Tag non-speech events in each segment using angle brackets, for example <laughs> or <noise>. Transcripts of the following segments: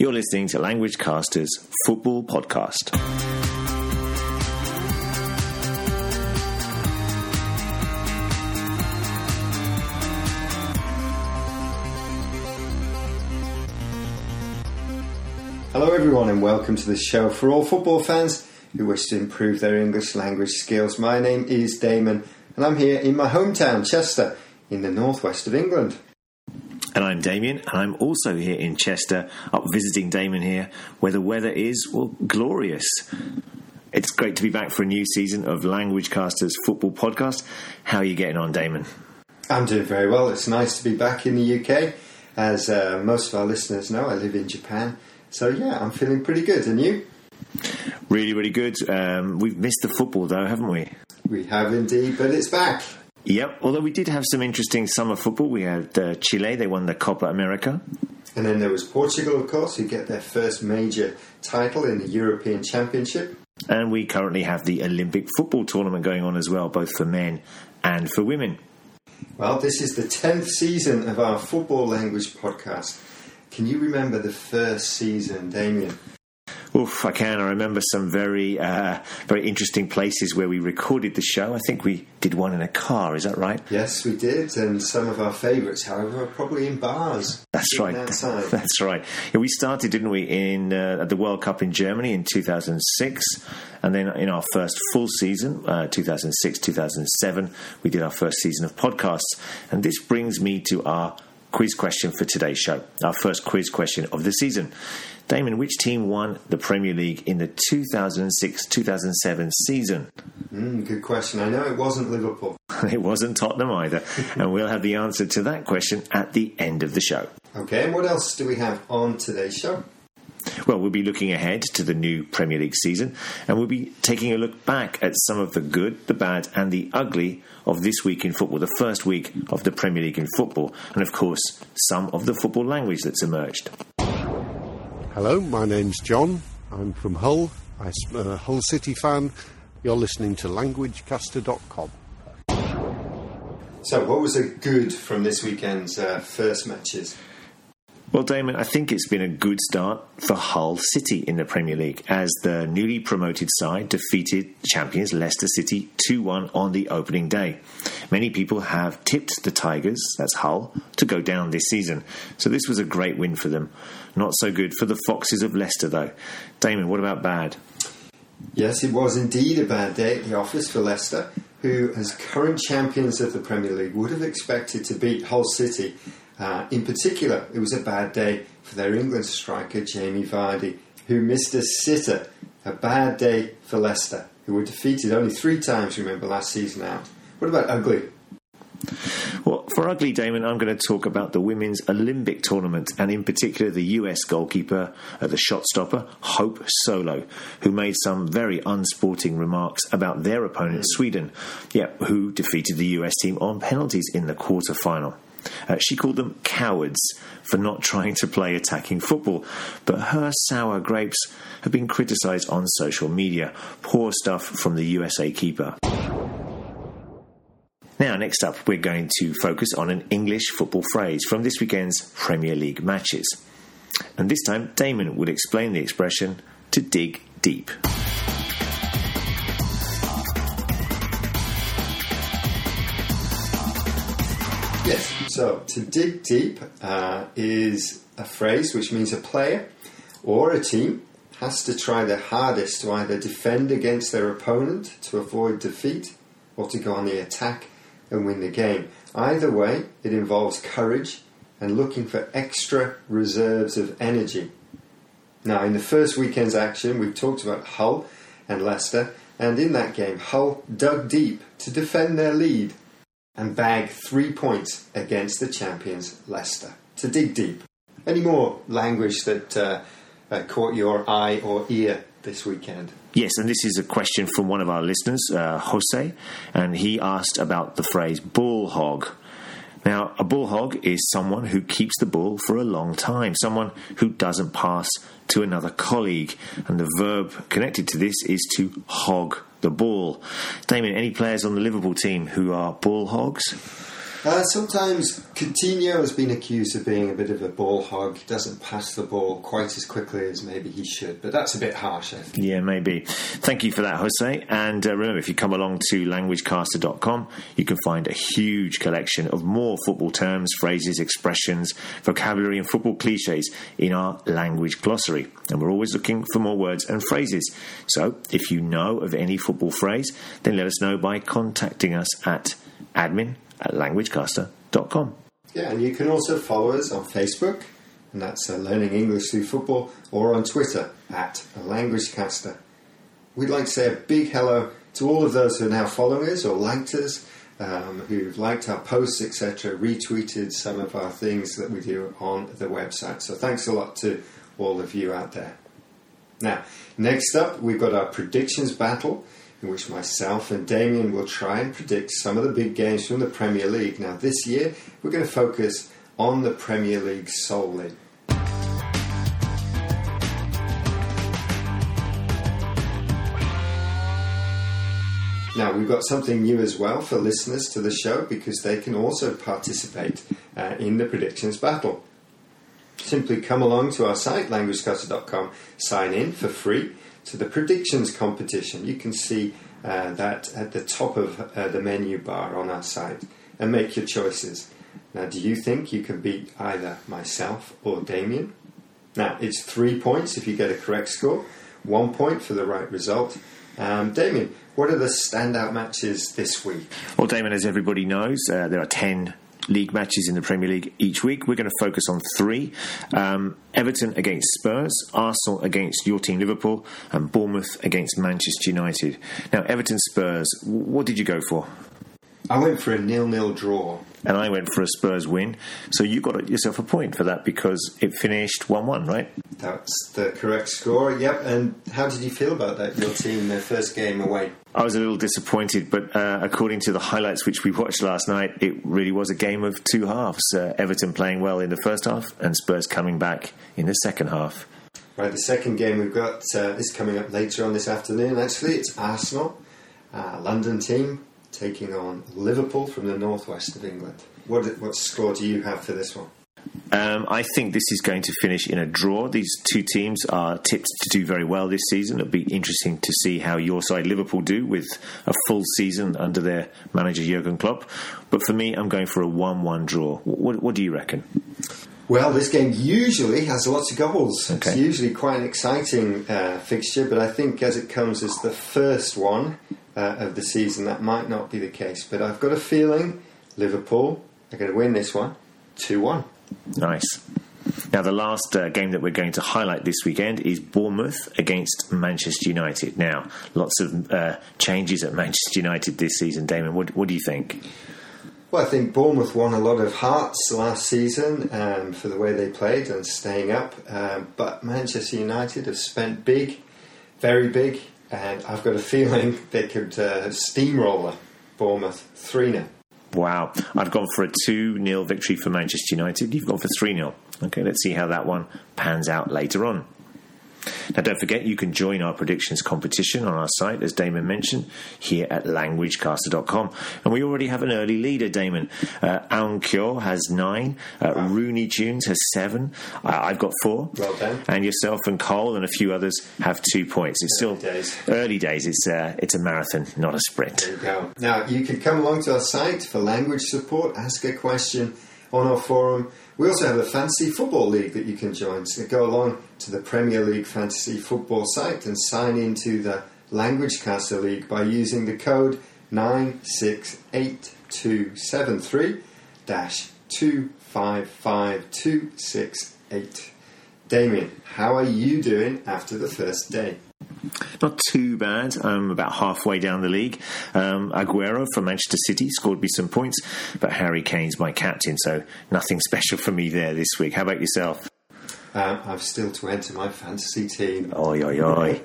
You're listening to Language Casters Football Podcast. Hello, everyone, and welcome to the show for all football fans who wish to improve their English language skills. My name is Damon, and I'm here in my hometown, Chester, in the northwest of England. And I'm Damien, and I'm also here in Chester, up visiting Damon here, where the weather is, well, glorious. It's great to be back for a new season of Language Casters Football Podcast. How are you getting on, Damon? I'm doing very well. It's nice to be back in the UK. As uh, most of our listeners know, I live in Japan. So, yeah, I'm feeling pretty good. And you? Really, really good. Um, we've missed the football, though, haven't we? We have indeed, but it's back. Yep, although we did have some interesting summer football. We had uh, Chile, they won the Copa America. And then there was Portugal, of course, who get their first major title in the European Championship. And we currently have the Olympic football tournament going on as well, both for men and for women. Well, this is the 10th season of our football language podcast. Can you remember the first season, Damien? Oof, I can. I remember some very, uh, very interesting places where we recorded the show. I think we did one in a car. Is that right? Yes, we did. And some of our favourites, however, are probably in bars. That's right. Outside. <laughs> That's right. Yeah, we started, didn't we, in uh, at the World Cup in Germany in 2006, and then in our first full season, uh, 2006, 2007, we did our first season of podcasts. And this brings me to our quiz question for today's show. Our first quiz question of the season. Damon, which team won the Premier League in the 2006 2007 season? Mm, good question. I know it wasn't Liverpool. <laughs> it wasn't Tottenham either. <laughs> and we'll have the answer to that question at the end of the show. Okay, and what else do we have on today's show? Well, we'll be looking ahead to the new Premier League season and we'll be taking a look back at some of the good, the bad, and the ugly of this week in football, the first week of the Premier League in football, and of course, some of the football language that's emerged. Hello, my name's John. I'm from Hull. I'm a Hull City fan. You're listening to LanguageCaster.com. So, what was a good from this weekend's uh, first matches? Well, Damon, I think it's been a good start for Hull City in the Premier League as the newly promoted side defeated champions Leicester City 2 1 on the opening day. Many people have tipped the Tigers, that's Hull, to go down this season, so this was a great win for them. Not so good for the Foxes of Leicester, though. Damon, what about bad? Yes, it was indeed a bad day at the office for Leicester, who, as current champions of the Premier League, would have expected to beat Hull City uh, in particular, it was a bad day for their England striker Jamie Vardy, who missed a sitter. A bad day for Leicester, who were defeated only three times, remember, last season out. What about ugly? Well, for ugly, Damon, I'm going to talk about the women's Olympic tournament, and in particular the US goalkeeper, uh, the shot stopper, Hope Solo, who made some very unsporting remarks about their opponent, Sweden, yeah, who defeated the US team on penalties in the quarter final. Uh, she called them cowards for not trying to play attacking football, but her sour grapes have been criticised on social media. Poor stuff from the USA keeper. Now, next up, we're going to focus on an English football phrase from this weekend's Premier League matches. And this time, Damon will explain the expression to dig deep. Yes, so to dig deep uh, is a phrase which means a player or a team has to try their hardest to either defend against their opponent to avoid defeat or to go on the attack and win the game. Either way, it involves courage and looking for extra reserves of energy. Now, in the first weekend's action, we've talked about Hull and Leicester, and in that game, Hull dug deep to defend their lead and bag three points against the champions Leicester. To dig deep. Any more language that uh, uh, caught your eye or ear this weekend? Yes, and this is a question from one of our listeners, uh, Jose, and he asked about the phrase ball hog. Now, a ball hog is someone who keeps the ball for a long time, someone who doesn't pass to another colleague, and the verb connected to this is to hog the ball. Damien, any players on the Liverpool team who are ball hogs? Uh, sometimes Coutinho has been accused of being a bit of a ball hog. He doesn't pass the ball quite as quickly as maybe he should, but that's a bit harsh, I think. Yeah, maybe. Thank you for that, Jose. And uh, remember, if you come along to languagecaster.com, you can find a huge collection of more football terms, phrases, expressions, vocabulary, and football cliches in our language glossary. And we're always looking for more words and phrases. So if you know of any football phrase, then let us know by contacting us at admin at languagecaster.com. Yeah, and you can also follow us on Facebook, and that's uh, Learning English Through Football, or on Twitter at LanguageCaster. We'd like to say a big hello to all of those who are now following us or liked us, um, who've liked our posts, etc., retweeted some of our things that we do on the website. So thanks a lot to all of you out there. Now, next up, we've got our predictions battle in which myself and Damien will try and predict some of the big games from the Premier League. Now, this year, we're going to focus on the Premier League solely. Now, we've got something new as well for listeners to the show because they can also participate uh, in the predictions battle. Simply come along to our site, languagecaster.com, sign in for free to the predictions competition. You can see uh, that at the top of uh, the menu bar on our site and make your choices. Now, do you think you can beat either myself or Damien? Now, it's three points if you get a correct score, one point for the right result. Um, Damien, what are the standout matches this week? Well, Damon, as everybody knows, uh, there are 10 league matches in the Premier League each week. We're going to focus on three um, Everton against Spurs, Arsenal against your team Liverpool, and Bournemouth against Manchester United. Now, Everton Spurs, what did you go for? I went for a nil-nil draw. And I went for a Spurs win. So you got yourself a point for that because it finished 1 1, right? That's the correct score, yep. And how did you feel about that, your team, their first game away? I was a little disappointed, but uh, according to the highlights which we watched last night, it really was a game of two halves. Uh, Everton playing well in the first half and Spurs coming back in the second half. Right, the second game we've got uh, is coming up later on this afternoon. Actually, it's Arsenal, uh, London team, taking on Liverpool from the northwest of England. What, what score do you have for this one? Um, I think this is going to finish in a draw. These two teams are tipped to do very well this season. It'll be interesting to see how your side, Liverpool, do with a full season under their manager Jurgen Klopp. But for me, I'm going for a 1 1 draw. What, what, do you reckon? Well, this game usually has lots of goals. Okay. It's usually quite an exciting uh, fixture, but I think as it comes as the first one uh, of the season, that might not be the case. But I've got a feeling Liverpool are going to win this one 2 1. Nice. Now, the last uh, game that we're going to highlight this weekend is Bournemouth against Manchester United. Now, lots of uh, changes at Manchester United this season. Damon, what, what, do you think? Well, I think Bournemouth won a lot of hearts last season um, for the way they played and staying up. Um, but Manchester United have spent big, very big, and I've got a feeling <laughs> they could uh, steamroller Bournemouth 3 0. Wow. I've gone for a 2 0 victory for Manchester United. You've gone for 3 0. Okay, let's see how that one pans out later on. Now, don't forget, you can join our predictions competition on our site, as Damon mentioned, here at languagecaster.com. And we already have an early leader, Damon. Uh, Aung Kyo has nine, uh, wow. Rooney Tunes has seven, uh, I've got four. Well done. And yourself and Cole and a few others have two points. It's early still days. early days. It's, uh, it's a marathon, not a sprint. There you go. Now, you can come along to our site for language support, ask a question on our forum we also have a fantasy football league that you can join. So go along to the Premier League fantasy football site and sign into the Language Caster League by using the code 968273 255268. Damien, how are you doing after the first day? Not too bad. I'm about halfway down the league. Um, Aguero from Manchester City scored me some points, but Harry Kane's my captain, so nothing <laughs> special for me there this week. How about yourself? Um, I've still to enter my fantasy team. Oi, oi, oi.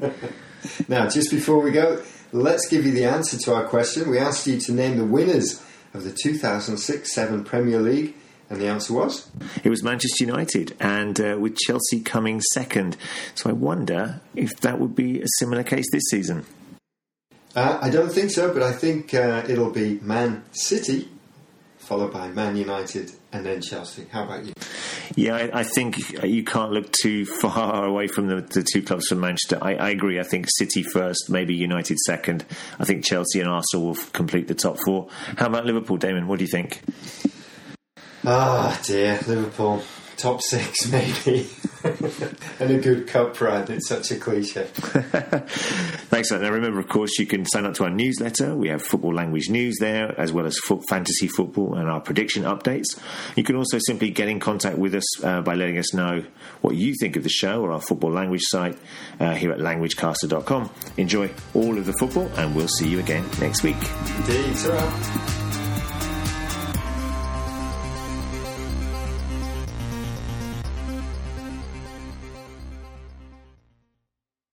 <laughs> now, just before we go, let's give you the answer to our question. We asked you to name the winners of the 2006 7 Premier League and the answer was? It was Manchester United, and uh, with Chelsea coming second. So I wonder if that would be a similar case this season. Uh, I don't think so, but I think uh, it'll be Man City followed by Man United, and then Chelsea. How about you? Yeah, I, I think you can't look too far away from the, the two clubs from Manchester. I, I, agree. I think City first, maybe United second. I think Chelsea and Arsenal will complete the top four. How about Liverpool, Damon? What do you think? Ah, oh, dear, Liverpool top six <laughs> maybe, <laughs> and a good cup run. It's such a cliche. <laughs> Thanks. Now remember, of course, you can sign up to our newsletter. We have football language news there, as well as fantasy football and our prediction updates. You can also simply get in contact with us uh, by letting us know what you think of the show or our football language site uh, here at languagecaster.com. Enjoy all of the football, and we'll see you again next week. Indeed,